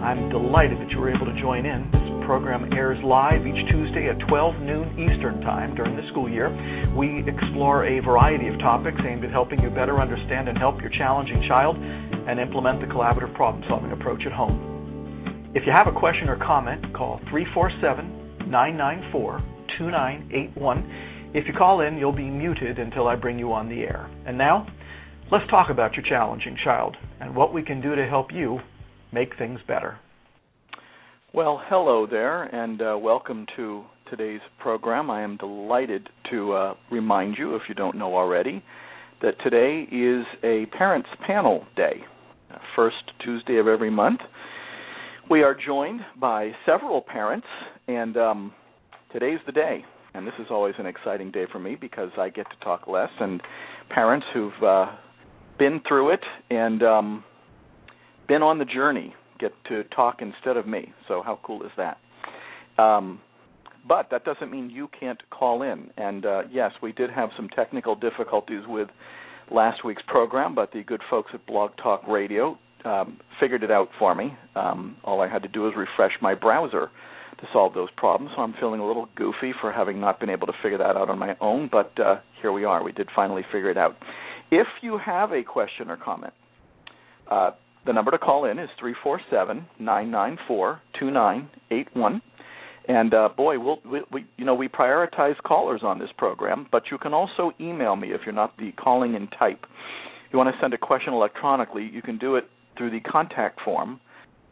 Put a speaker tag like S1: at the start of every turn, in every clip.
S1: I'm delighted that you were able to join in. This program airs live each Tuesday at 12 noon Eastern Time during the school year. We explore a variety of topics aimed at helping you better understand and help your challenging child and implement the collaborative problem solving approach at home. If you have a question or comment, call 347 994 2981. If you call in, you'll be muted until I bring you on the air. And now, let's talk about your challenging child and what we can do to help you make things better. Well, hello there, and uh, welcome to today's program. I am delighted to uh, remind you, if you don't know already, that today is a Parents Panel Day, first Tuesday of every month. We are joined by several parents, and um, today's the day. And this is always an exciting day for me because I get to talk less, and parents who've uh, been through it and um, been on the journey get to talk instead of me. So how cool is that? Um, but that doesn't mean you can't call in. And uh, yes, we did have some technical difficulties with last week's program, but the good folks at Blog Talk Radio um, figured it out for me. Um, all I had to do was refresh my browser to solve those problems. So I'm feeling a little goofy for having not been able to figure that out on my own, but uh, here we are. We did finally figure it out. If you have a question or comment, uh, the number to call in is 347 994 2981. And uh, boy, we'll, we, we, you know, we prioritize callers on this program, but you can also email me if you're not the calling in type. If you want to send a question electronically, you can do it through the contact form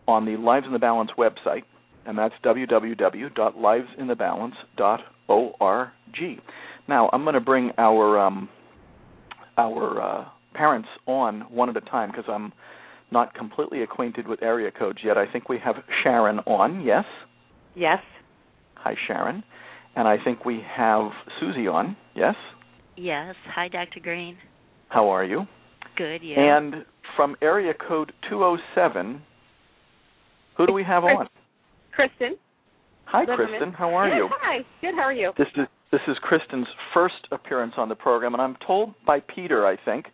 S1: on the Lives in the Balance website, and that's www.livesinthebalance.org. Now, I'm going to bring our um, our uh, parents on one at a time because I'm not completely acquainted with area codes yet. I think we have Sharon on. Yes.
S2: Yes.
S1: Hi, Sharon. And I think we have Susie on. Yes.
S3: Yes. Hi, Dr. Greene.
S1: How are you?
S3: Good. yeah.
S1: And from area code 207, who do we have on?
S2: Kristen.
S1: Hi,
S2: Zimmerman.
S1: Kristen. How are
S2: Good,
S1: you?
S2: Hi. Good. How are you?
S1: This is this is Kristen's first appearance on the program, and I'm told by Peter, I think,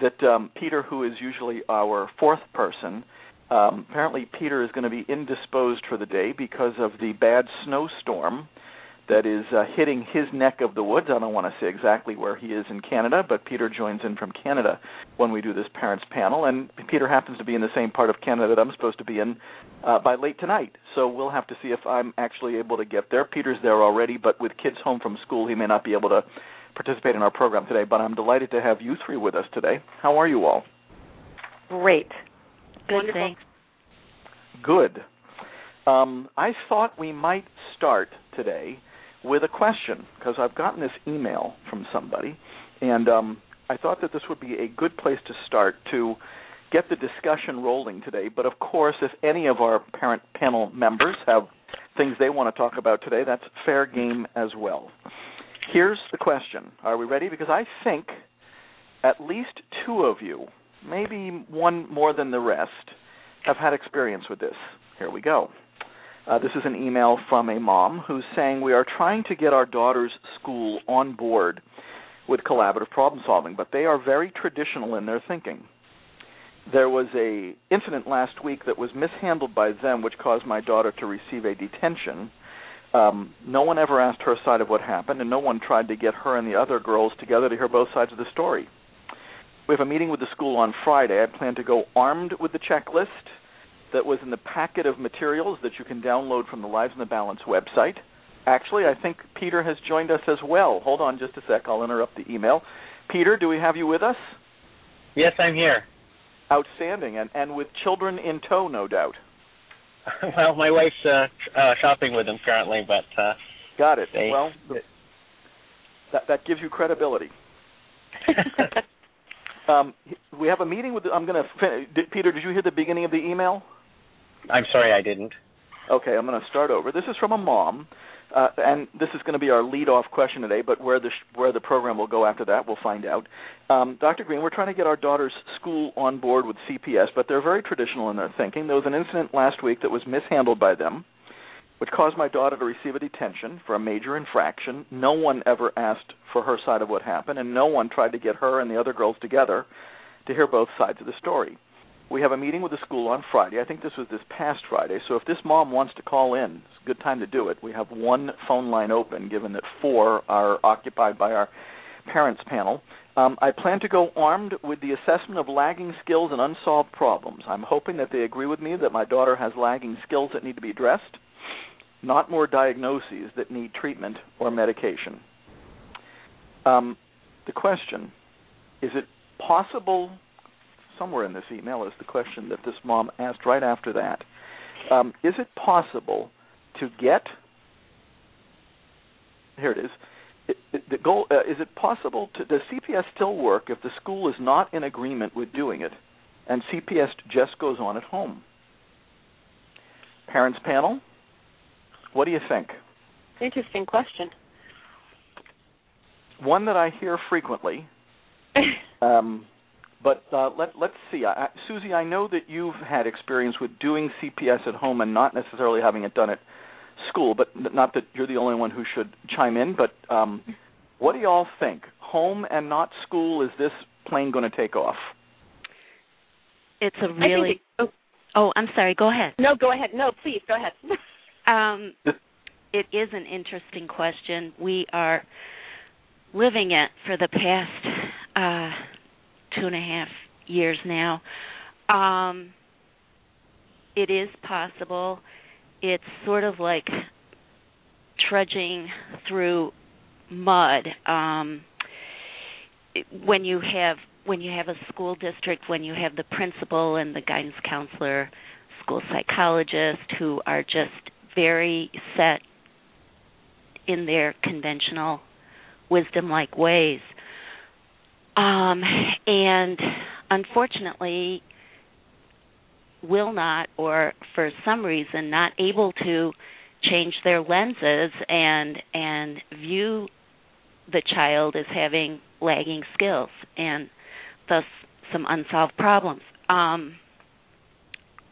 S1: that um, Peter, who is usually our fourth person, um, apparently Peter is going to be indisposed for the day because of the bad snowstorm that is uh, hitting his neck of the woods. I don't want to say exactly where he is in Canada, but Peter joins in from Canada when we do this parents panel, and Peter happens to be in the same part of Canada that I'm supposed to be in uh, by late tonight. So we'll have to see if I'm actually able to get there. Peter's there already, but with kids home from school, he may not be able to participate in our program today. But I'm delighted to have you three with us today. How are you all?
S2: Great.
S3: Good.
S2: Wonderful.
S3: Thanks.
S1: Good. Um, I thought we might start today with a question because I've gotten this email from somebody, and um, I thought that this would be a good place to start to get the discussion rolling today. But of course, if any of our parent panel members have things they want to talk about today, that's fair game as well. Here's the question Are we ready? Because I think at least two of you, maybe one more than the rest, have had experience with this. Here we go. Uh, this is an email from a mom who's saying we are trying to get our daughter's school on board with collaborative problem solving, but they are very traditional in their thinking. There was a incident last week that was mishandled by them, which caused my daughter to receive a detention. Um, no one ever asked her side of what happened, and no one tried to get her and the other girls together to hear both sides of the story. We have a meeting with the school on Friday. I plan to go armed with the checklist that was in the packet of materials that you can download from the Lives in the Balance website. Actually, I think Peter has joined us as well. Hold on just a sec. I'll interrupt the email. Peter, do we have you with us?
S4: Yes, I'm here.
S1: Outstanding, and and with children in tow, no doubt.
S4: well, my wife's uh, uh, shopping with them currently, but uh,
S1: Got it.
S4: They-
S1: well, that that gives you credibility. Um, we have a meeting with. I'm going to. Fin- did, Peter, did you hear the beginning of the email?
S4: I'm sorry I didn't.
S1: Okay, I'm going to start over. This is from a mom, uh, and this is going to be our lead-off question today. But where the sh- where the program will go after that, we'll find out. Um, Dr. Greene, we're trying to get our daughter's school on board with CPS, but they're very traditional in their thinking. There was an incident last week that was mishandled by them, which caused my daughter to receive a detention for a major infraction. No one ever asked for her side of what happened, and no one tried to get her and the other girls together to hear both sides of the story. We have a meeting with the school on Friday. I think this was this past Friday. So if this mom wants to call in, it's a good time to do it. We have one phone line open, given that four are occupied by our parents panel. Um, I plan to go armed with the assessment of lagging skills and unsolved problems. I'm hoping that they agree with me that my daughter has lagging skills that need to be addressed, not more diagnoses that need treatment or medication. Um, the question is it possible somewhere in this email is the question that this mom asked right after that. Um, is it possible to get? Here it is. It, it, the goal uh, is it possible to does CPS still work if the school is not in agreement with doing it, and CPS just goes on at home? Parents panel, what do you think?
S2: Interesting question.
S1: One that I hear frequently. Um, but uh, let let's see, I, Susie. I know that you've had experience with doing CPS at home and not necessarily having it done at school. But not that you're the only one who should chime in. But um, what do y'all think? Home and not school? Is this plane going to take off?
S3: It's a really.
S2: It, oh,
S3: oh, I'm sorry. Go ahead.
S2: No, go ahead. No, please go ahead.
S3: um, it is an interesting question. We are living it for the past. Uh, two and a half years now. Um, it is possible. It's sort of like trudging through mud. Um, when you have when you have a school district, when you have the principal and the guidance counselor, school psychologist who are just very set in their conventional wisdom like ways um, and unfortunately will not or for some reason not able to change their lenses and and view the child as having lagging skills and thus some unsolved problems. Um,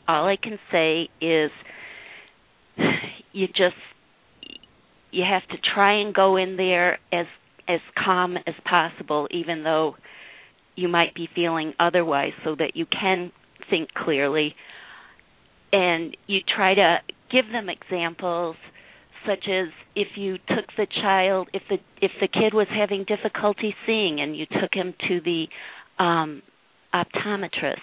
S3: all i can say is you just you have to try and go in there as as calm as possible, even though you might be feeling otherwise, so that you can think clearly. And you try to give them examples such as if you took the child if the if the kid was having difficulty seeing and you took him to the um optometrist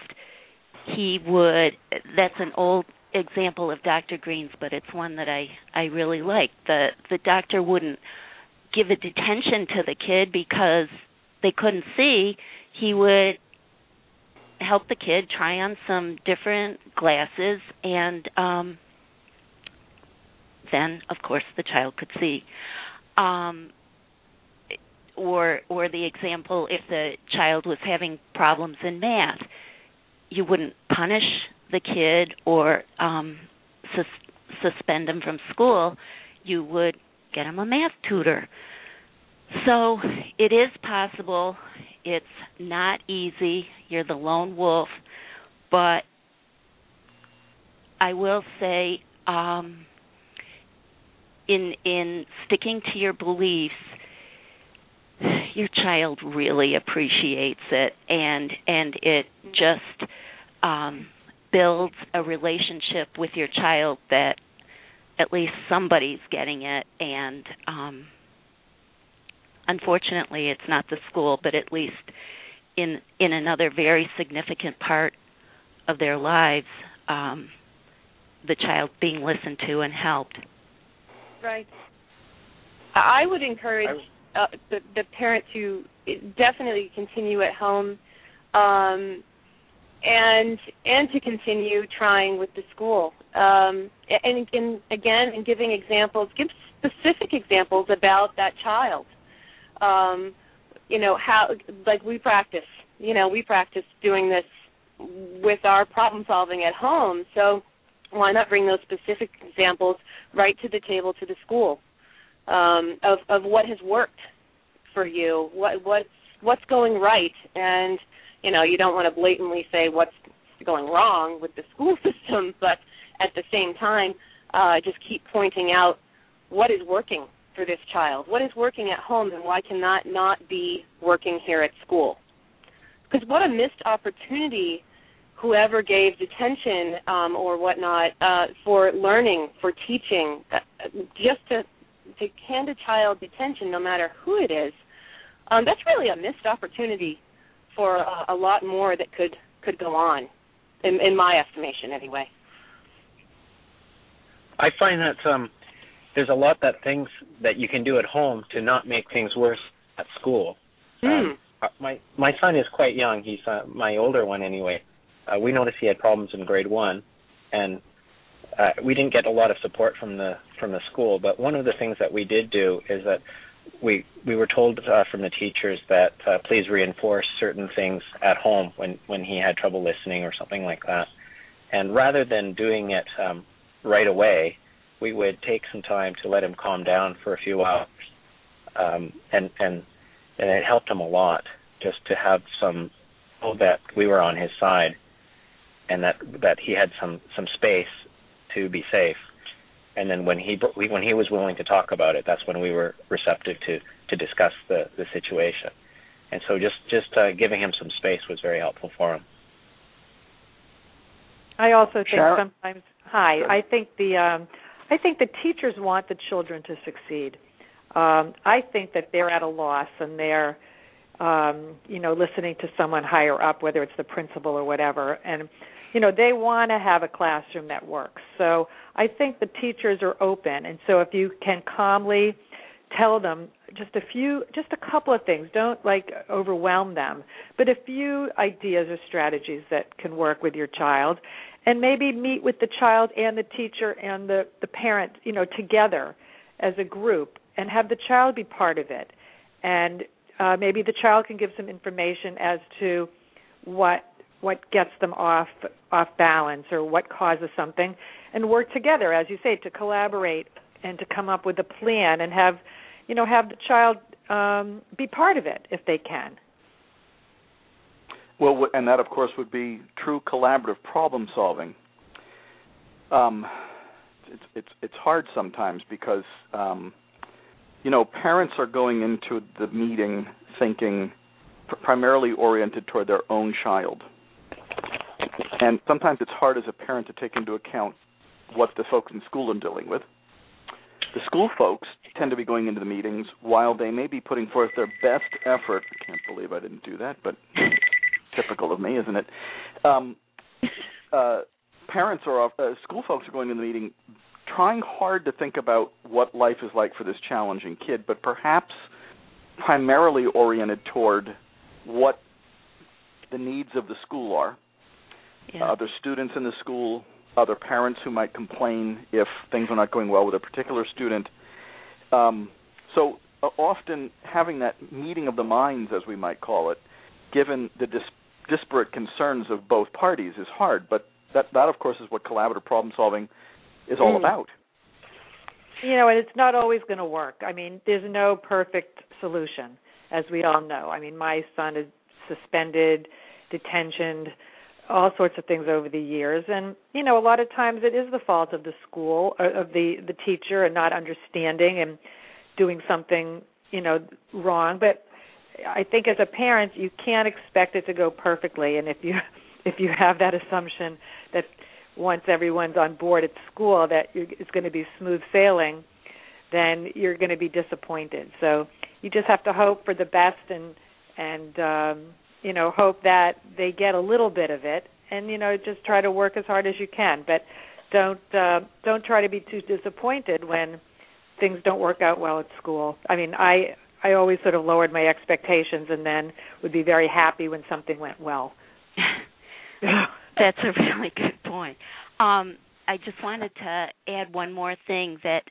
S3: he would that's an old example of Dr. Greene's but it's one that I I really like the the doctor wouldn't give a detention to the kid because they couldn't see, he would help the kid try on some different glasses and um then of course the child could see. Um or or the example if the child was having problems in math you wouldn't punish the kid or um sus- suspend him from school. You would get him a math tutor. So it is possible. It's not easy. You're the lone wolf, but I will say, um, in in sticking to your beliefs, your child really appreciates it, and and it just um, builds a relationship with your child that at least somebody's getting it. And um unfortunately it's not the school but at least in in another very significant part of their lives um the child being listened to and helped.
S2: Right. I would encourage uh, the the parent to definitely continue at home um and and to continue trying with the school um, and, and again and giving examples give specific examples about that child. Um, you know how like we practice you know we practice doing this with our problem solving at home. So why not bring those specific examples right to the table to the school um, of of what has worked for you, what what's what's going right, and you know you don't want to blatantly say what's going wrong with the school system, but at the same time, uh, just keep pointing out what is working for this child, what is working at home, and why can that not be working here at school? Because what a missed opportunity whoever gave detention um, or whatnot uh, for learning, for teaching, uh, just to to hand a child detention, no matter who it is, um, that's really a missed opportunity for a, a lot more that could could go on, in, in my estimation, anyway.
S4: I find that um, there's a lot that things that you can do at home to not make things worse at school.
S2: Mm. Um,
S4: uh, my my son is quite young. He's uh, my older one anyway. Uh, we noticed he had problems in grade one, and uh, we didn't get a lot of support from the from the school. But one of the things that we did do is that we we were told uh, from the teachers that uh, please reinforce certain things at home when when he had trouble listening or something like that. And rather than doing it um, right away, we would take some time to let him calm down for a few hours, um, and and and it helped him a lot just to have some know that we were on his side, and that that he had some some space to be safe. And then when he when he was willing to talk about it, that's when we were receptive to to discuss the the situation. And so just just uh, giving him some space was very helpful for him.
S5: I also think
S1: Sharon?
S5: sometimes. Hi, I think the um, I think the teachers want the children to succeed. Um, I think that they're at a loss and they're, um, you know, listening to someone higher up, whether it's the principal or whatever, and you know they want to have a classroom that works. So I think the teachers are open, and so if you can calmly tell them just a few just a couple of things. Don't like overwhelm them. But a few ideas or strategies that can work with your child and maybe meet with the child and the teacher and the the parent you know together as a group and have the child be part of it. And uh, maybe the child can give some information as to what what gets them off off balance or what causes something and work together as you say to collaborate and to come up with a plan and have you know have the child um, be part of it if they can
S1: Well, and that of course would be true collaborative problem solving. Um, it's it's it's hard sometimes because um, you know parents are going into the meeting thinking pr- primarily oriented toward their own child, and sometimes it's hard as a parent to take into account what the folks in school are dealing with. The school folks tend to be going into the meetings while they may be putting forth their best effort. I can't believe I didn't do that, but typical of me, isn't it? Um, uh, parents or uh, school folks are going to the meeting trying hard to think about what life is like for this challenging kid, but perhaps primarily oriented toward what the needs of the school are.
S3: Yeah.
S1: Other students in the school, other parents who might complain if things are not going well with a particular student. Um, so uh, often having that meeting of the minds, as we might call it, given the dis- disparate concerns of both parties, is hard. But that, that of course, is what collaborative problem solving is all
S5: Mm.
S1: about.
S5: you know and it's not always going to work i mean there's no perfect solution as we all know i mean my son is suspended detentioned all sorts of things over the years and you know a lot of times it is the fault of the school or of the the teacher and not understanding and doing something you know wrong but i think as a parent you can't expect it to go perfectly and if you if you have that assumption that once everyone's on board at school that it's going to be smooth sailing, then you're going to be disappointed. So you just have to hope for the best and and um, you know hope that they get a little bit of it, and you know just try to work as hard as you can. But don't uh, don't try to be too disappointed when things don't work out well at school. I mean, I I always sort of lowered my expectations and then would be very happy when something went well.
S3: That's a really good point. Um, I just wanted to add one more thing that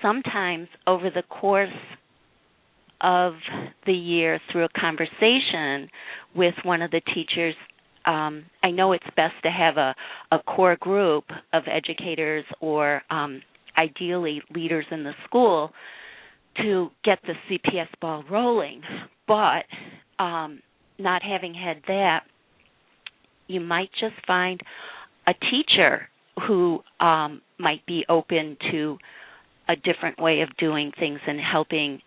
S3: sometimes over the course of the year through a conversation with one of the teachers um, I know it's best to have a, a core group of educators or um, ideally leaders in the school to get the CPS ball rolling. But um, not having had that, you might just find a teacher who um, might be open to a different way of doing things and helping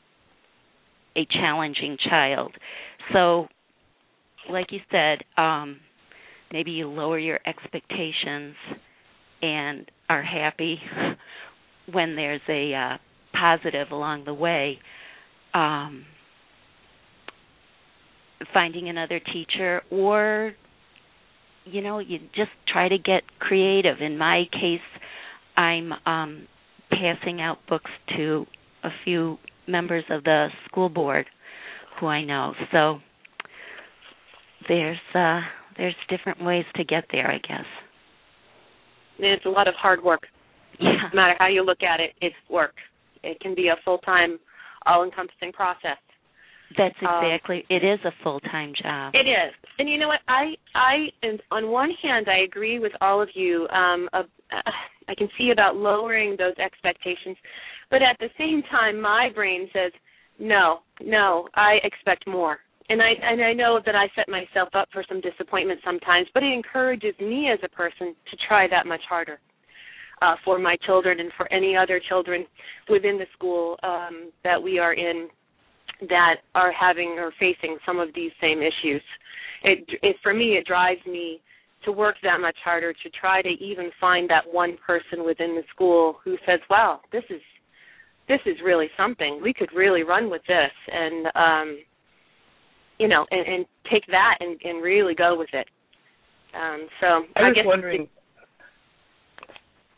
S3: a challenging child. So, like you said, um, maybe you lower your expectations and are happy when there's a uh, positive along the way. Um, finding another teacher or you know you just try to get creative. In my case i'm um passing out books to a few members of the school board who i know. So there's uh there's different ways to get there i guess.
S2: It's a lot of hard work.
S3: Yeah.
S2: No matter how you look at it it's work it can be a full time all encompassing process
S3: that's
S2: Um,
S3: exactly. it is a full time job.
S2: It is, and you know what? I, I, and on one hand, I agree with all of you. Um, uh, I can see about lowering those expectations, but at the same time, my brain says, no, no, I expect more. And I and I know that I set myself up for some disappointment sometimes, but it encourages me as a person to try that much harder uh, for my children and for any other children within the school um, that we are in that are having or facing some of these same issues. It, it for me, it drives me to work that much harder to try to even find that one person within the school who says, "Wow, this is this is really something. We could really run with this," and um, you know, and, and take that and, and really go with it. Um, so
S4: I was
S2: guess
S4: wondering.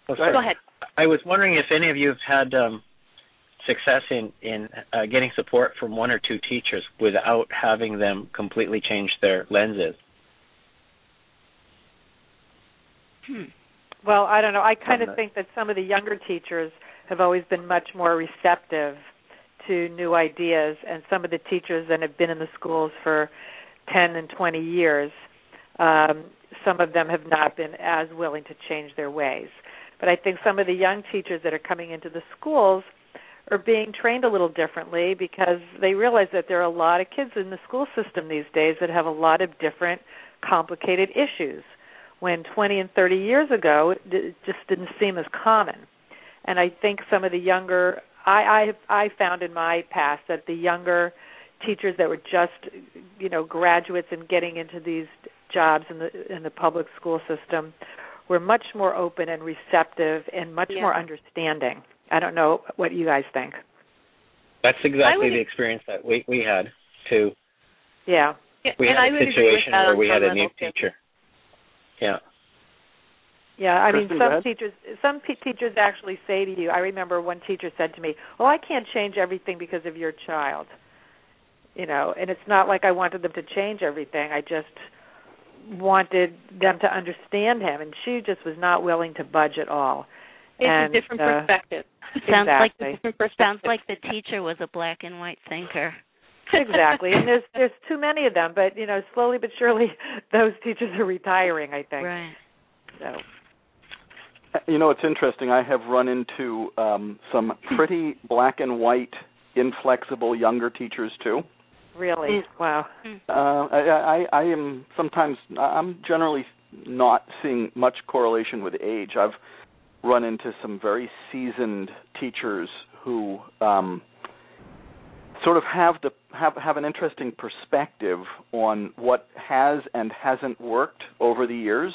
S4: Oh,
S2: go ahead.
S4: I was wondering if any of you have had um, success in in uh, getting support from one or two teachers without having them completely change their lenses.
S3: Hmm.
S5: Well, I don't know. I kind of think that some of the younger teachers have always been much more receptive to new ideas, and some of the teachers that have been in the schools for 10 and 20 years, um, some of them have not been as willing to change their ways. But I think some of the young teachers that are coming into the schools are being trained a little differently because they realize that there are a lot of kids in the school system these days that have a lot of different complicated issues when 20 and 30 years ago it just didn't seem as common. And I think some of the younger I I I found in my past that the younger teachers that were just you know graduates and getting into these jobs in the in the public school system were much more open and receptive and much
S2: Yeah.
S5: more understanding. I don't know what you guys think.
S4: That's exactly
S2: would-
S4: the experience that we we had too.
S5: Yeah.
S2: Yeah,
S4: We
S2: and
S4: had
S2: I
S4: a
S2: would agree with
S4: situation
S2: that
S4: where
S2: on
S4: we had a new
S2: too.
S4: teacher. Yeah.
S5: Yeah, I mean
S1: Kristen,
S5: some teachers some p- teachers actually say to you, I remember one teacher said to me, "Well, I can't change everything because of your child." You know, and it's not like I wanted them to change everything. I just wanted them to understand him and she just was not willing to budge at all.
S2: It's
S5: and,
S2: a different
S5: uh,
S2: perspective.
S3: Sounds like
S5: Exactly.
S2: different perspective.
S3: sounds like the teacher was a black and white thinker.
S5: exactly. And there's there's too many of them, but you know, slowly but surely those teachers are retiring, I think.
S3: Right.
S5: So
S1: You know, it's interesting. I have run into um, some pretty black and white, inflexible younger teachers too.
S5: Really,
S2: Mm.
S5: wow.
S1: Uh, I, I, I am sometimes. I'm generally not seeing much correlation with age. I've run into some very seasoned teachers who um, sort of have the have have an interesting perspective on what has and hasn't worked over the years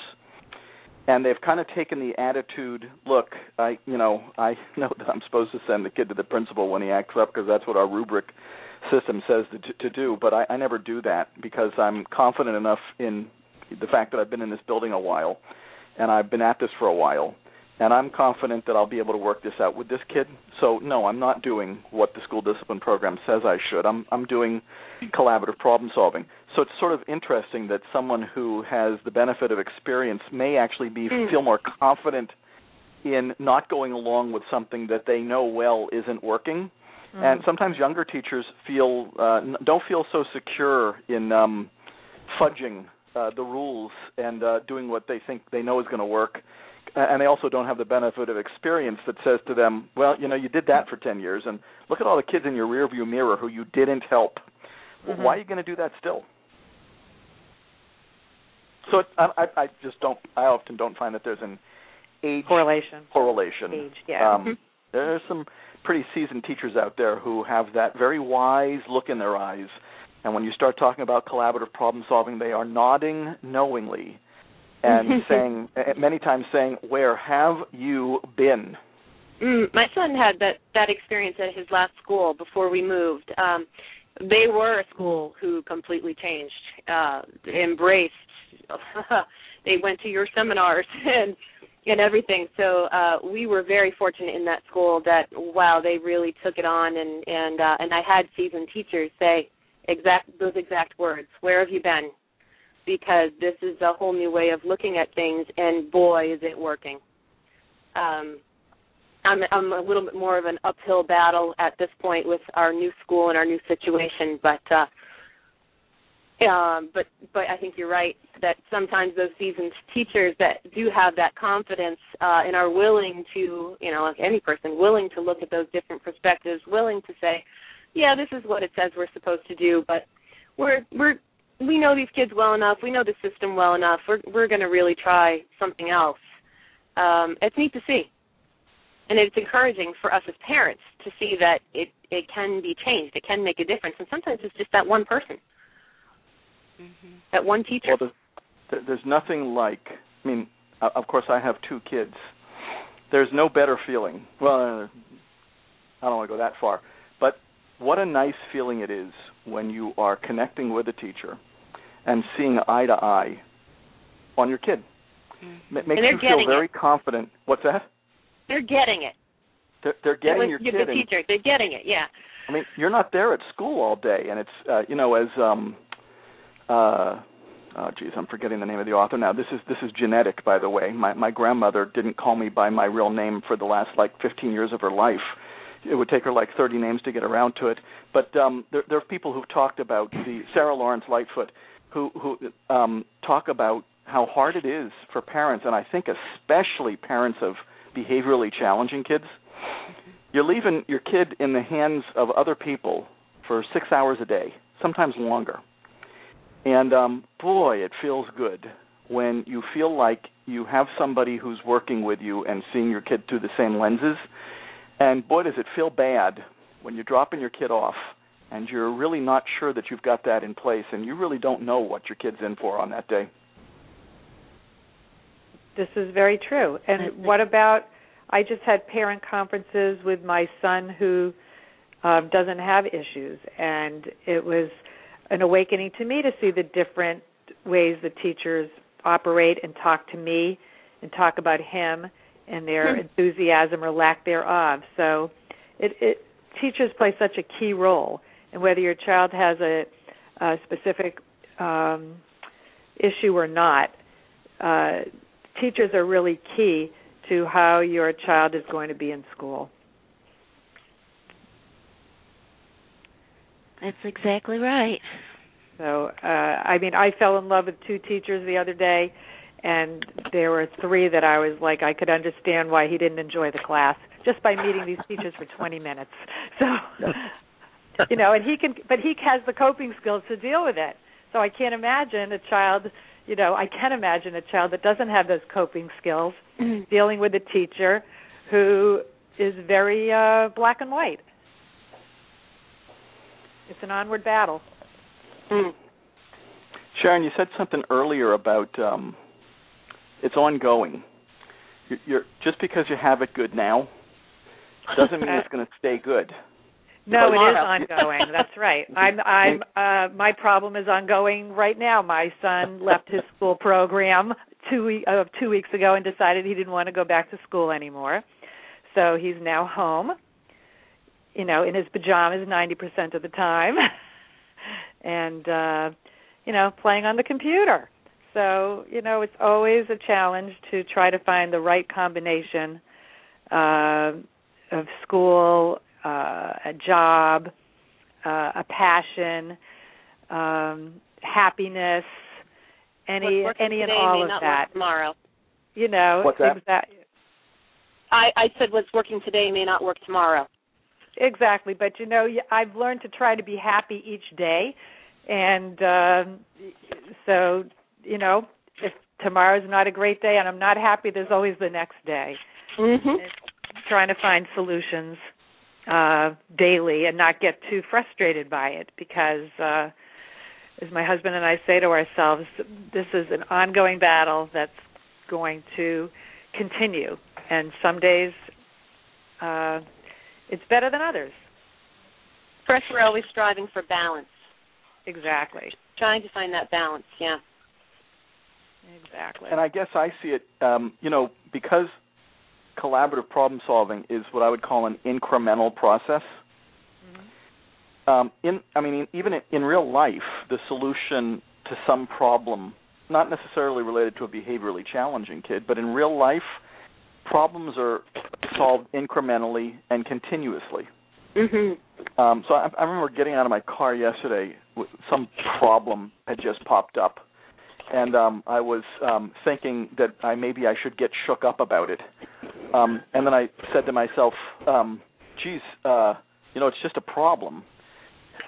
S1: and they've kind of taken the attitude look i you know i know that i'm supposed to send the kid to the principal when he acts up because that's what our rubric system says to, to do but I, I never do that because i'm confident enough in the fact that i've been in this building a while and i've been at this for a while and i'm confident that i'll be able to work this out with this kid so no i'm not doing what the school discipline program says i should i'm i'm doing collaborative problem solving so it's sort of interesting that someone who has the benefit of experience may actually be
S2: Mm.
S1: feel more confident in not going along with something that they know well isn't working.
S5: Mm.
S1: And sometimes younger teachers feel uh, n- don't feel so secure in um, fudging uh, the rules and uh, doing what they think they know is going to work. And they also don't have the benefit of experience that says to them, "Well, you know, you did that for ten years, and look at all the kids in your rearview mirror who you didn't help. Mm-hmm. Why are you going to do that still?" So I, I just don't. I often don't find that there's an age
S5: correlation.
S1: Correlation.
S5: Age, yeah. Um,
S1: mm-hmm. There's some pretty seasoned teachers out there who have that very wise look in their eyes and when you start talking about collaborative problem solving, they are nodding knowingly and saying, many times saying, "Where have you been?"
S2: Mm, my son had that that experience at his last school before we moved. Um, they were a school who completely changed, uh, embraced. they went to your seminars and and everything. So uh, we were very fortunate in that school that wow, they really took it on and and uh, and I had seasoned teachers say, exact those exact words. Where have you been? Because this is a whole new way of looking at things, and boy, is it working. Um, I'm, I'm a little bit more of an uphill battle at this point with our new school and our new situation, but uh, um, but but I think you're right that sometimes those seasoned teachers that do have that confidence uh, and are willing to, you know, like any person, willing to look at those different perspectives, willing to say, yeah, this is what it says we're supposed to do, but we're we're we know these kids well enough, we know the system well enough. We're we're going to really try something else. Um, it's neat to see, and it's encouraging for us as parents to see that it it can be changed. It can make a difference, and sometimes it's just that one person, mm-hmm. that one teacher.
S1: Well, there's, there's nothing like. I mean, of course, I have two kids. There's no better feeling. Well, I don't want to go that far, but what a nice feeling it is when you are connecting with a teacher and seeing eye to eye on your kid. Mm-hmm. It makes you feel very
S2: it.
S1: confident. What's that?
S2: They're getting it.
S1: They're, they're getting
S2: your
S1: kid.
S2: The teacher, they're getting it. Yeah.
S1: I mean, you're not there at school all day, and it's uh, you know as um uh oh geez, I'm forgetting the name of the author now. This is this is genetic, by the way. My my grandmother didn't call me by my real name for the last like 15 years of her life it would take her like 30 names to get around to it. But um, there, there are people who've talked about the Sara Lawrence-Lightfoot, who who um, talk about how hard it is for parents, and I think especially parents of behaviorally challenging kids. You're leaving your kid in the hands of other people for six hours a day, sometimes longer. And um, boy, it feels good when you feel like you have somebody who's working with you and seeing your kid through the same lenses and boy, does it feel bad when you're dropping your kid off and you're really not sure that you've got that in place and you really don't know what your kid's in for on that day.
S5: This is very true. And what about I just had parent conferences with my son who um, doesn't have issues, and it was an awakening to me to see the different ways the teachers operate and talk to me and talk about him and their hmm. enthusiasm or lack thereof. So it, it teachers play such a key role, and whether your child has a, a specific um, issue or not, uh, teachers are really key to how your child is going to be in school.
S3: That's exactly right.
S5: So, uh, I mean, I fell in love with two teachers the other day and there were three that I was like I could understand why he didn't enjoy the class just by meeting these teachers for 20 minutes. So you know, and he can but he has the coping skills to deal with it. So I can't imagine a child, you know, I can imagine a child that doesn't have those coping skills mm-hmm. dealing with a teacher who is very uh black and white. It's an onward battle.
S2: Mm.
S1: Sharon, you said something earlier about um it's ongoing. You're, you're just because you have it good now doesn't mean it's going to stay good.
S5: No, it is ongoing. That's right. I'm I'm uh my problem is ongoing right now. My son left his school program 2 uh, 2 weeks ago and decided he didn't want to go back to school anymore. So he's now home. You know, in his pajamas 90% of the time. and uh you know, playing on the computer. So, you know, it's always a challenge to try to find the right combination uh, of school, uh, a job, uh, a passion, um, happiness, any any
S2: and
S5: all of that.
S2: tomorrow.
S5: You know,
S1: what's that?
S5: Exactly.
S2: I, I said what's working today may not work tomorrow.
S5: Exactly, but you know, I've learned to try to be happy each day, and um, so you know, if tomorrow's not a great day and I'm not happy, there's always the next day.
S2: Mm-hmm.
S5: Trying to find solutions uh daily and not get too frustrated by it because uh as my husband and I say to ourselves, this is an ongoing battle that's going to continue and some days uh it's better than others.
S2: For us we're always striving for balance.
S5: Exactly.
S2: Trying to find that balance, yeah.
S5: Exactly.
S1: And I guess I see it, um, you know, because collaborative problem solving is what I would call an incremental process.
S5: Mm-hmm.
S1: Um, in, I mean, even in, in real life, the solution to some problem, not necessarily related to a behaviorally challenging kid, but in real life, problems are solved incrementally and continuously.
S2: Mm-hmm.
S1: Um, so I, I remember getting out of my car yesterday. Some problem had just popped up, and um, I was um, thinking that I maybe I should get shook up about it. Um, and then I said to myself, um, "Geez, uh, you know, it's just a problem."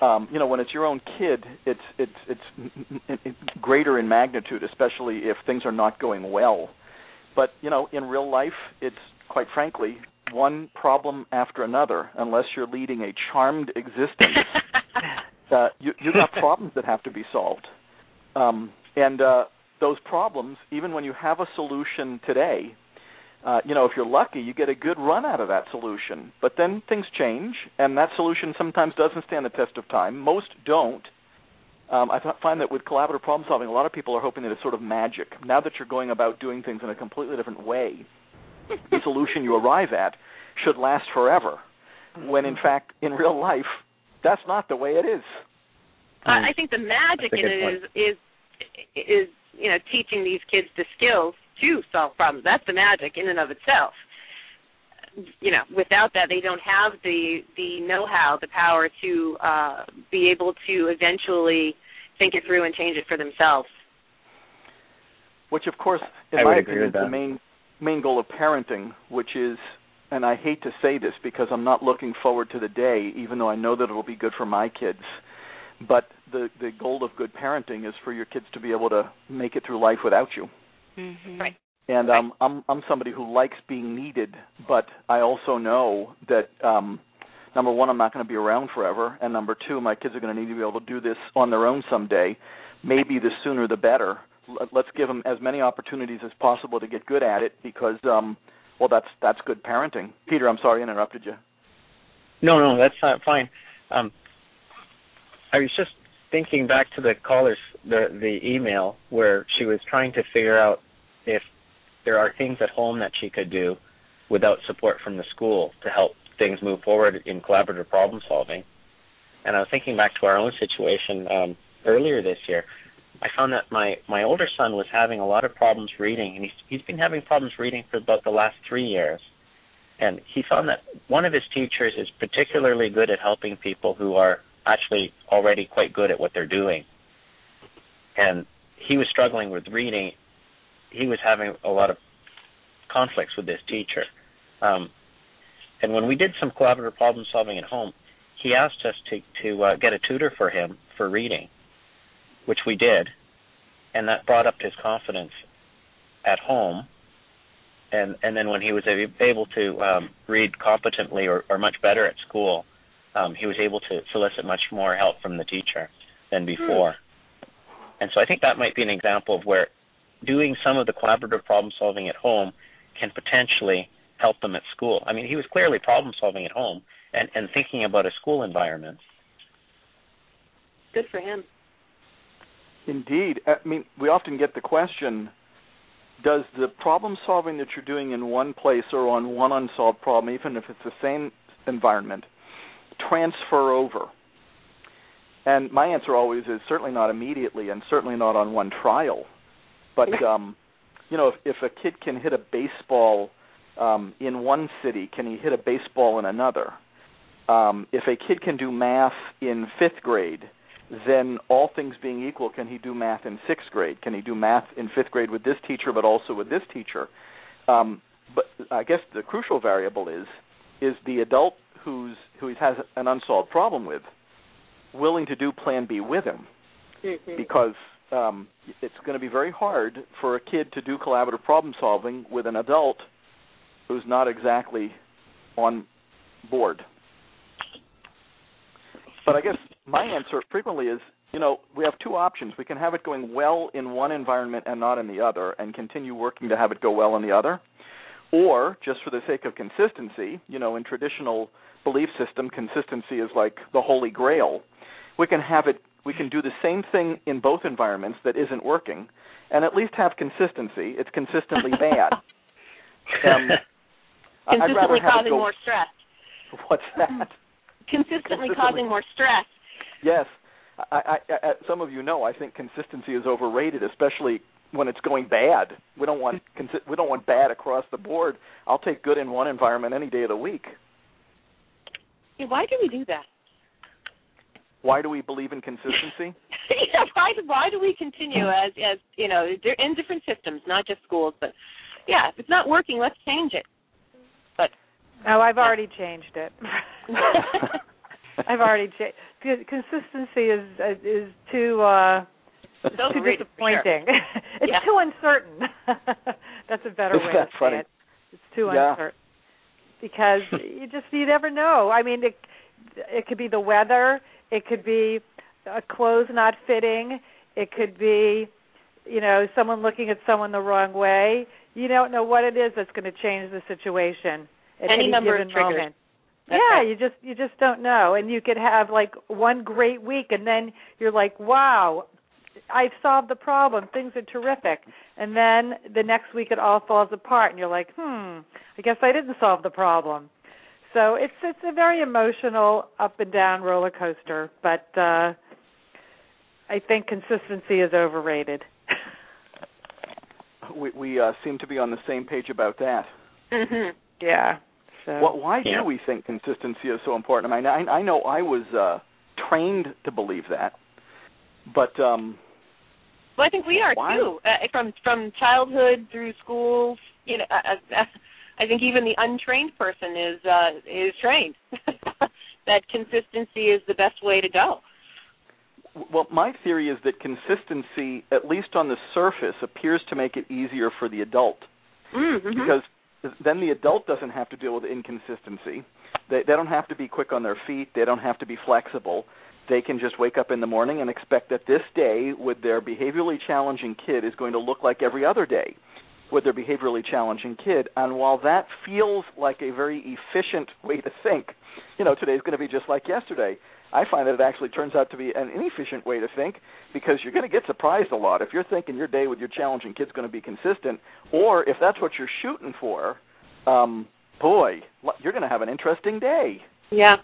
S1: Um, you know, when it's your own kid, it's it's it's it's greater in magnitude, especially if things are not going well. But you know, in real life, it's quite frankly one problem after another. Unless you're leading a charmed existence, uh, you you got problems that have to be solved. Um, and uh, those problems, even when you have a solution today, uh, you know, if you're lucky, you get a good run out of that solution. But then things change, and that solution sometimes doesn't stand the test of time. Most don't. Um, I find that with collaborative problem solving, a lot of people are hoping that it's sort of magic. Now that you're going about doing things in a completely different way, the solution you arrive at should last forever. When in fact, in real life, that's not the way it is.
S2: I, I think the magic in it is is is you know teaching these kids the skills to solve problems. That's the magic in and of itself. You know, without that, they don't have the the know-how, the power to uh, be able to eventually think it through and change it for themselves.
S1: Which, of course, in
S4: I
S1: my
S4: would
S1: opinion,
S4: with
S1: is the main main goal of parenting, which is, and I hate to say this because I'm not looking forward to the day, even though I know that it'll be good for my kids. But the the goal of good parenting is for your kids to be able to make it through life without you.
S3: Mm-hmm.
S2: Right.
S1: And um, I'm I'm somebody who likes being needed, but I also know that um, number one, I'm not going to be around forever, and number two, my kids are going to need to be able to do this on their own someday. Maybe the sooner the better. Let's give them as many opportunities as possible to get good at it, because um, well, that's that's good parenting. Peter, I'm sorry I interrupted you.
S4: No, no, that's not fine. Um, I was just thinking back to the caller's the the email where she was trying to figure out if there are things at home that she could do without support from the school to help things move forward in collaborative problem solving. And I was thinking back to our own situation um, earlier this year. I found that my my older son was having a lot of problems reading, and he's he's been having problems reading for about the last three years. And he found that one of his teachers is particularly good at helping people who are actually already quite good at what they're doing. And he was struggling with reading. He was having a lot of conflicts with this teacher. Um, and when we did some collaborative problem solving at home, he asked us to to uh, get a tutor for him for reading, which we did, and that brought up his confidence at home. And and then when he was able to um, read competently or, or much better at school, um, he was able to solicit much more help from the teacher than before. And so I think that might be an example of where doing some of the collaborative problem solving at home can potentially help them at school. I mean, he was clearly problem solving at home and, and thinking about a school environment.
S2: Good for him.
S1: Indeed. I mean, we often get the question does the problem solving that you're doing in one place or on one unsolved problem, even if it's the same environment, transfer over? And my answer always is certainly not immediately and certainly not on one trial. But um you know, if if a kid can hit a baseball um in one city, can he hit a baseball in another? Um if a kid can do math in 5th grade, then all things being equal, can he do math in sixth grade? Can he do math in fifth grade with this teacher, but also with this teacher? Um, but I guess the crucial variable is is the adult who's who he has an unsolved problem with willing to do Plan B with him,
S2: Mm-hmm.
S1: because um, it's going to be very hard for a kid to do collaborative problem solving with an adult who's not exactly on board. But I guess my answer frequently is, you know, we have two options. We can have it going well in one environment and not in the other, and continue working to have it go well in the other. Or, just for the sake of consistency, you know, in traditional belief system, consistency is like the holy grail. We can have it. We can do the same thing in both environments that isn't working, and at least have consistency. It's consistently bad. Um,
S2: Consistently causing
S1: go-
S2: more stress.
S1: What's that?
S2: Consistently
S1: Consistently.
S2: causing more stress.
S1: Yes, I, I, I, some of you know I think consistency is overrated, especially when it's going bad. We don't want consi- we don't want bad across the board. I'll take good in one environment any day of the week.
S2: Yeah, why do we do that?
S1: Why do we believe in consistency?
S2: yeah, why do why do we continue as as you know in different systems, not just schools, but yeah, if it's not working, let's change it. But
S5: Oh, I've already changed it. I've already changed. Consistency is is too uh
S2: it's
S5: too
S2: overrated for sure.
S5: disappointing. it's
S2: Yeah.
S5: too uncertain. That's a better
S1: Isn't
S5: way
S1: that
S5: to
S1: funny?
S5: say it. It's too
S1: Yeah.
S5: uncertain because you just you never know. I mean, it it could be the weather. It could be a clothes not fitting. It could be, you know, someone looking at someone the wrong way. You don't know what it is that's going to change the situation at
S2: Any
S5: any,
S2: number of
S5: given
S2: triggers.
S5: moment.
S2: That's
S5: yeah,
S2: right.
S5: you just you just don't know, and you could have like one great week, and then you're like, wow, I've solved the problem. Things are terrific, and then the next week it all falls apart, and you're like, hmm, I guess I didn't solve the problem. So it's it's a very emotional up and down roller coaster, but uh I think consistency is overrated.
S1: we we uh, seem to be on the same page about that.
S2: Mm-hmm.
S5: yeah. So
S1: What, why do we think consistency is so important? I mean, I, I know I was uh, trained to believe that, but um,
S2: Well, I think we are
S1: Why?
S2: too. Uh, from from childhood through schools, you know, uh, uh, I think even the untrained person is uh, is trained that consistency is the best way to go.
S1: Well, my theory is that consistency, at least on the surface, appears to make it easier for the adult
S2: Mm-hmm.
S1: because then the adult doesn't have to deal with inconsistency. They they don't have to be quick on their feet. They don't have to be flexible. They can just wake up in the morning and expect that this day with their behaviorally challenging kid is going to look like every other day with their behaviorally challenging kid. And while that feels like a very efficient way to think, you know, today's going to be just like yesterday. I find that it actually turns out to be an inefficient way to think because you're going to get surprised a lot if you're thinking your day with your challenging kid's going to be consistent, or if that's what you're shooting for. Um, boy, you're going to have an interesting day.
S2: Yeah.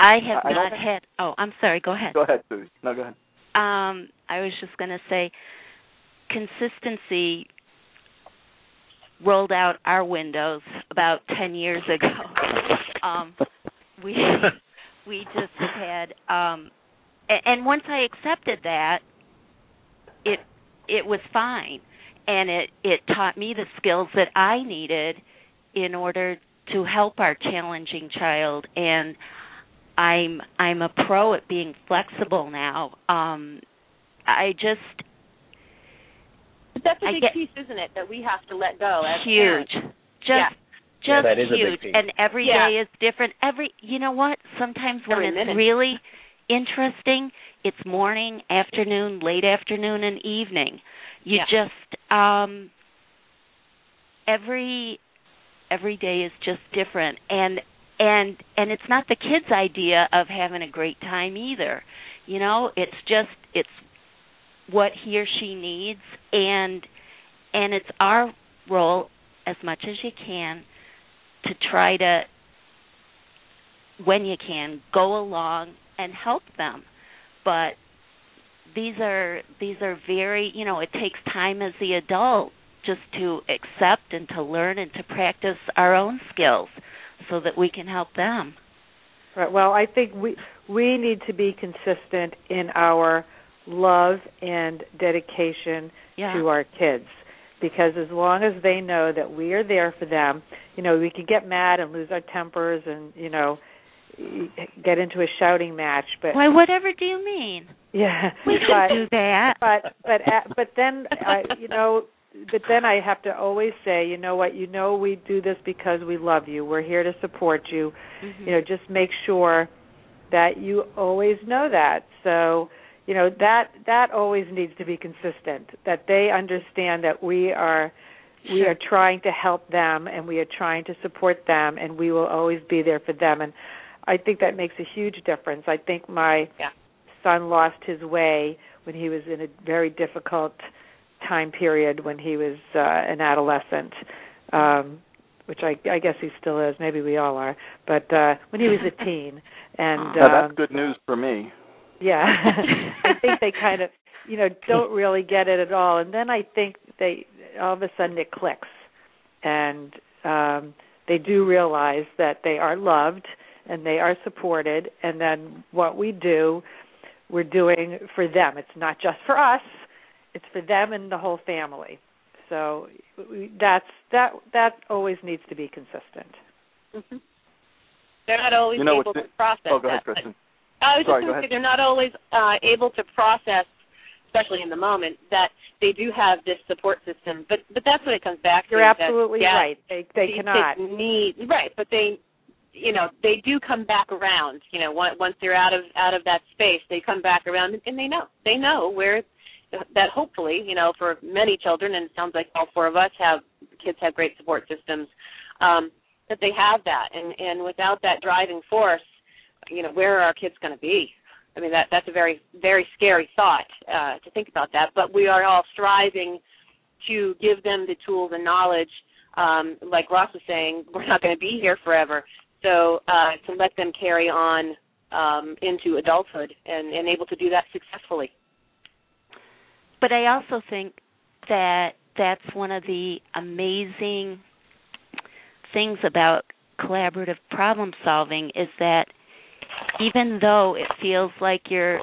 S3: I have
S1: I don't
S3: not had. Oh, I'm sorry. Go ahead.
S1: Go ahead, Susie. No, go ahead.
S3: Um, I was just going to say, consistency rolled out our windows about ten years ago. um, we we just had, um, and, once I accepted that, it it was fine, and it it taught me the skills that I needed in order to help our challenging child and I'm I'm a pro at being flexible now. Um I just
S2: that's a big
S3: get-
S2: piece, isn't it, that we have to let go as
S3: huge.
S2: parents.
S3: Just
S2: Yeah.
S3: just
S4: Yeah, that is a big
S3: huge.
S4: piece.
S3: And every day
S2: Yeah.
S3: is different. Every you know what? Sometimes when
S2: Every
S3: it's
S2: minute.
S3: really interesting, it's morning, afternoon, late afternoon and evening. You
S2: Yeah.
S3: just um every every day is just different and and and it's not the kid's idea of having a great time either you know it's just it's what he or she needs and and it's our role as much as you can to try to when you can go along and help them but these are these are very you know it takes time as the adult just to accept and to learn and to practice our own skills so that we can help them
S5: Right. Well, I think we we need to be consistent in our love and dedication
S3: yeah.
S5: to our kids because as long as they know that we are there for them, you know, we can get mad and lose our tempers and, you know, get into a shouting match, but
S3: Why whatever do you mean?
S5: Yeah.
S3: We
S5: but,
S3: can do that.
S5: But but but then I you know but then I have to always say, you know what, you know we do this because we love you. We're here to support you.
S3: Mm-hmm.
S5: You know, just make sure that you always know that. So, you know, that that always needs to be consistent. That they understand that we are we are trying to help them and we are trying to support them and we will always be there for them and I think that makes a huge difference. I think my
S2: Yeah.
S5: son lost his way when he was in a very difficult time period when he was uh, an adolescent, um, which I, I guess he still is. Maybe we all are. But uh, when he was a teen, and
S1: Now, that's
S5: um,
S1: good news for me.
S5: Yeah, I think they kind of, you know, don't really get it at all. And then I think they all of a sudden it clicks, and um, they do realize that they are loved and they are supported, and then what we do, we're doing for them. It's not just for us; it's for them and the whole family. So we, that's that. That always needs to be consistent.
S2: hmm They're not always
S1: You know,
S2: able to process
S1: Oh, go ahead,
S2: that. but-
S1: Kristen.
S2: I was
S1: Sorry,
S2: just going to say they're not always uh, able to process, especially in the moment, that they do have this support system. But but that's what it comes back
S5: You're
S2: to. that,
S5: absolutely
S2: yeah,
S5: right. They they
S2: these
S5: cannot.
S2: kids need right, but they, you know, they do come back around. You know, once once they're out of out of that space, they come back around, and they know they know where that hopefully, you know, for many children, and it sounds like all four of us have kids have great support systems. Um, that they have that, and and without that driving force, you know, where are our kids going to be? I mean, that that's a very very scary thought uh, to think about that. But we are all striving to give them the tools and knowledge. Um, like Ross was saying, we're not going to be here forever, so uh, to let them carry on um, into adulthood and, and able to do that successfully.
S3: But I also think that that's one of the amazing things about collaborative problem solving is that even though it feels like you're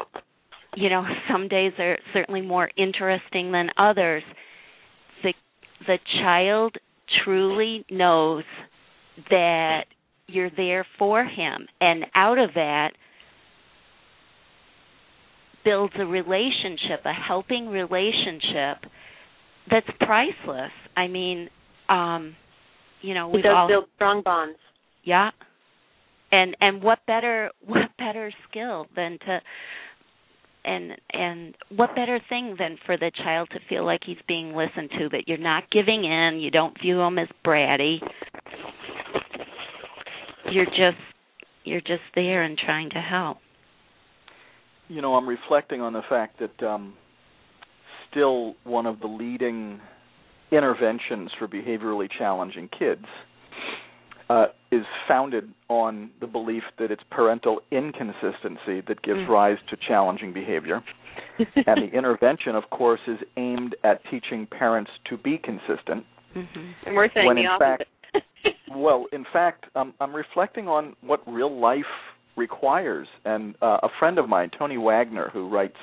S3: you know some days are certainly more interesting than others the the child truly knows that you're there for him. And out of that builds a relationship a helping relationship that's priceless. I mean um you know
S2: does
S3: all
S2: build strong bonds.
S3: yeah and and what better what better skill than to and and what better thing than for the child to feel like he's being listened to that you're not giving in you don't view him as bratty. You're just you're just there and trying to help.
S1: You know, I'm reflecting on the fact that um, still one of the leading interventions for behaviorally challenging kids uh, is founded on the belief that it's parental inconsistency that gives
S2: Mm.
S1: rise to challenging behavior. and the intervention, of course, is aimed at teaching parents to be consistent.
S3: mhm
S2: and we're saying
S1: when
S2: the
S1: in
S2: opposite.
S1: Well, in fact, um, I'm reflecting on what real life requires. And uh, a friend of mine, Tony Wagner, who writes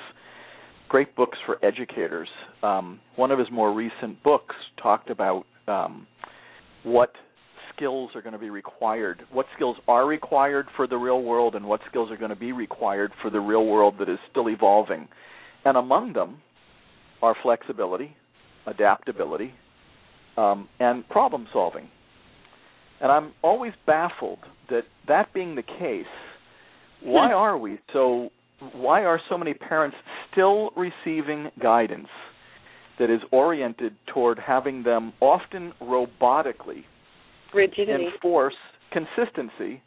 S1: great books for educators, um, one of his more recent books talked about um, what skills are going to be required, what skills are required for the real world, and what skills are going to be required for the real world that is still evolving. And among them are flexibility, adaptability, um, and problem solving. And I'm always baffled that that being the case, why are we so why are so many parents still receiving guidance that is oriented toward having them often robotically
S2: Rigidity.
S1: enforce consistency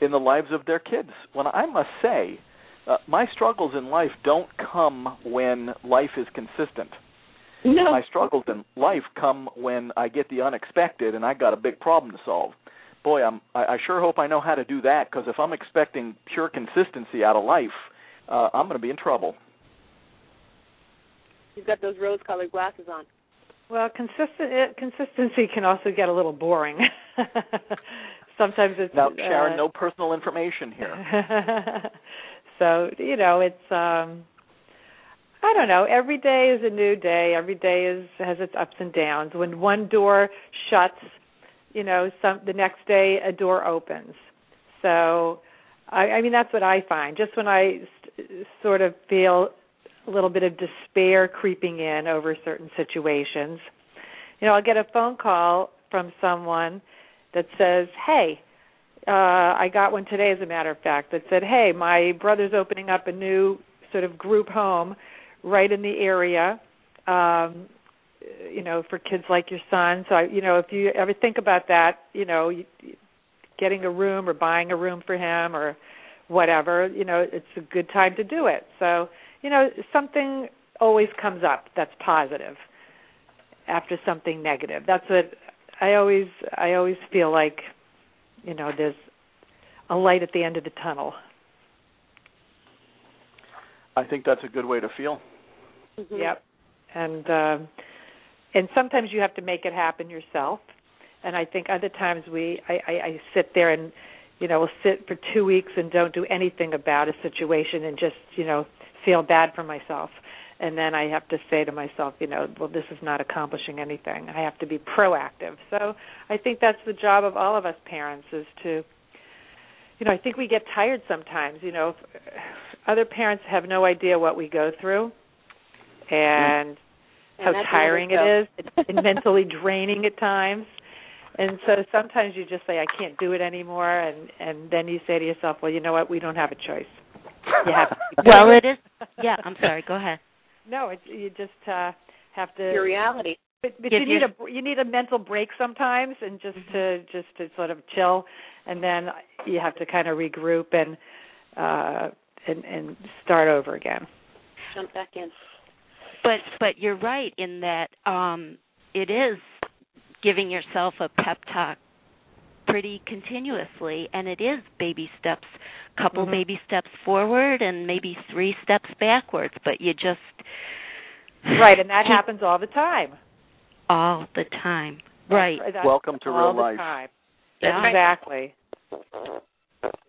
S1: in the lives of their kids? When I must say, uh, my struggles in life don't come when life is consistent
S2: no.
S1: my struggles in life come when I get the unexpected and I got a big problem to solve. Boy, I'm I, I sure hope I know how to do that because if I'm expecting pure consistency out of life, uh, I'm going to be in trouble.
S2: You've got those rose-colored glasses on.
S5: Well, consistent it, consistency can also get a little boring. sometimes it's
S1: now Sharon.
S5: Uh,
S1: no personal information here.
S5: so you know, it's um I don't know. Every day is a new day. Every day is has its ups and downs. When one door shuts, you know, some the next day a door opens. So, I, I mean, that's what I find. Just when I st- sort of feel a little bit of despair creeping in over certain situations, you know, I'll get a phone call from someone that says, "Hey, uh, I got one today, as a matter of fact, that said, "Hey, my brother's opening up a new sort of group home right in the area." Um, you know, for kids like your son. So, I, you know, if you ever think about that, you know, you, getting a room or buying a room for him or whatever, you know, it's a good time to do it. So, you know, something always comes up that's positive after something negative. That's what I always I always feel like, you know, there's a light at the end of the tunnel.
S1: I think that's a good way to feel.
S5: Mm-hmm. Yep. And um and sometimes you have to make it happen yourself. And I think other times we I, I, I sit there and you know, we'll sit for two weeks and don't do anything about a situation and just, you know, feel bad for myself. And then I have to say to myself, you know, well, this is not accomplishing anything. I have to be proactive. So I think that's the job of all of us parents is to, you know, I think we get tired sometimes. You know, other parents have no idea what we go through, and how tiring it is, and mentally draining at times. And so sometimes you just say, "I can't do it anymore," and and then you say to yourself, "Well, you know what? We don't have a choice. You have to."
S3: well, it is. Yeah, I'm sorry. Go ahead.
S5: No, it's you just uh have to.
S2: Your reality.
S5: But, but you need a you need a mental break sometimes, and just mm-hmm. to just to sort of chill, and then you have to kind of regroup and uh and and start over again.
S2: Jump back in.
S3: But but you're right in that um it is giving yourself a pep talk pretty continuously and it is baby steps couple
S5: mm-hmm.
S3: baby steps forward and maybe three steps backwards but you just
S5: right and that happens all the time
S3: all the time right
S5: that's,
S1: welcome to
S5: real
S1: life
S5: time.
S3: Yeah.
S5: exactly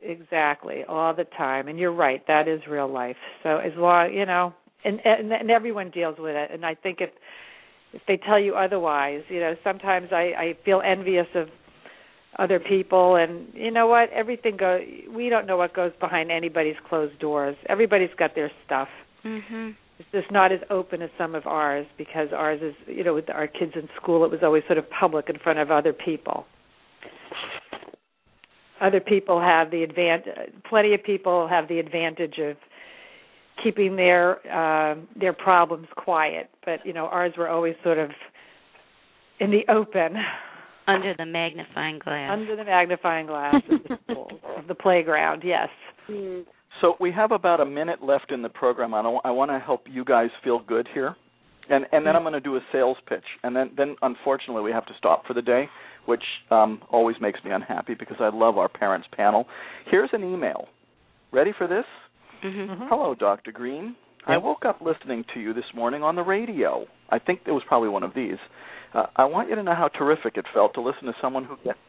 S5: exactly all the time and you're right that is real life so as long you know and and, and everyone deals with it and i think if if they tell you otherwise. You know, sometimes I, I feel envious of other people and you know what? Everything go we don't know what goes behind anybody's closed doors. Everybody's got their stuff.
S3: Mhm
S5: it's just not as open as some of ours because ours is you know with our kids in school it was always sort of public in front of other people. Other people have the advantage plenty of people have the advantage of keeping their uh, their problems quiet. But you know, ours were always sort of in the open,
S3: under the magnifying glass,
S5: under the magnifying glass of the school, of the playground. Yes.
S2: Mm.
S1: So we have about a minute left in the program. I, I want to help you guys feel good here, and and then I'm going to do a sales pitch, and then then unfortunately we have to stop for the day, which um, always makes me unhappy because I love our parents panel. Here's an email. Ready for this?
S3: Mm-hmm.
S5: mm-hmm.
S1: Hello, Dr. Greene. I woke up listening to you this morning on the radio. I think it was probably one of these. Uh, I want you to know how terrific it felt to listen to someone who gets.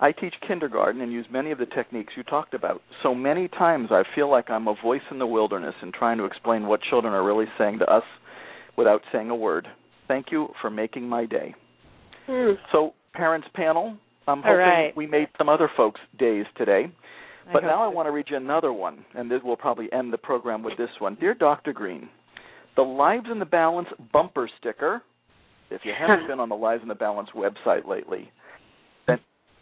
S1: I teach kindergarten and use many of the techniques you talked about. So many times I feel like I'm a voice in the wilderness in trying to explain what children are really saying to us without saying a word. Thank you for making my day.
S2: Mm.
S1: So, parents panel, I'm hoping
S5: right.
S1: we made some other folks' days today. But
S5: I
S1: now I want to read you another one, and this will probably end the program with this one. Dear Dr. Greene, the Lives in the Balance bumper sticker. If you haven't been on the Lives in the Balance website lately, then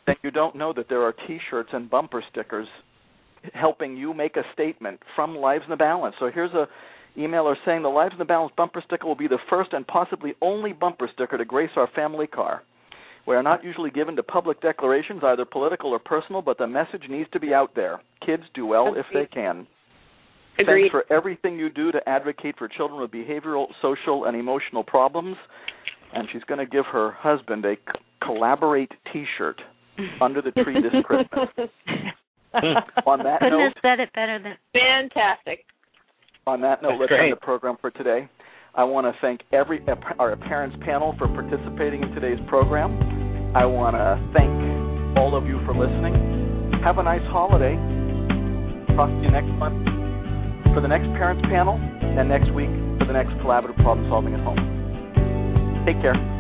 S1: then you don't know that there are T-shirts and bumper stickers helping you make a statement from Lives in the Balance. So here's a emailer saying the Lives in the Balance bumper sticker will be the first and possibly only bumper sticker to grace our family car. We are not usually given to public declarations, either political or personal, but the message needs to be out there. Kids do well if they can.
S2: Agreed.
S1: Thanks for everything you do to advocate for children with behavioral, social, and emotional problems. And she's going to give her husband a collaborate T-shirt under the tree this Christmas. Hmm. on that
S3: Couldn't
S1: note,
S3: have said it better than
S2: Fantastic.
S1: on that note,
S4: That's
S1: let's
S4: great.
S1: end the program for today. I want to thank every uh, our parents panel for participating in today's program. I want to thank all of you for listening. Have a nice holiday. Talk to you next month for the next parents panel and next week for the next collaborative problem solving at home. Take care.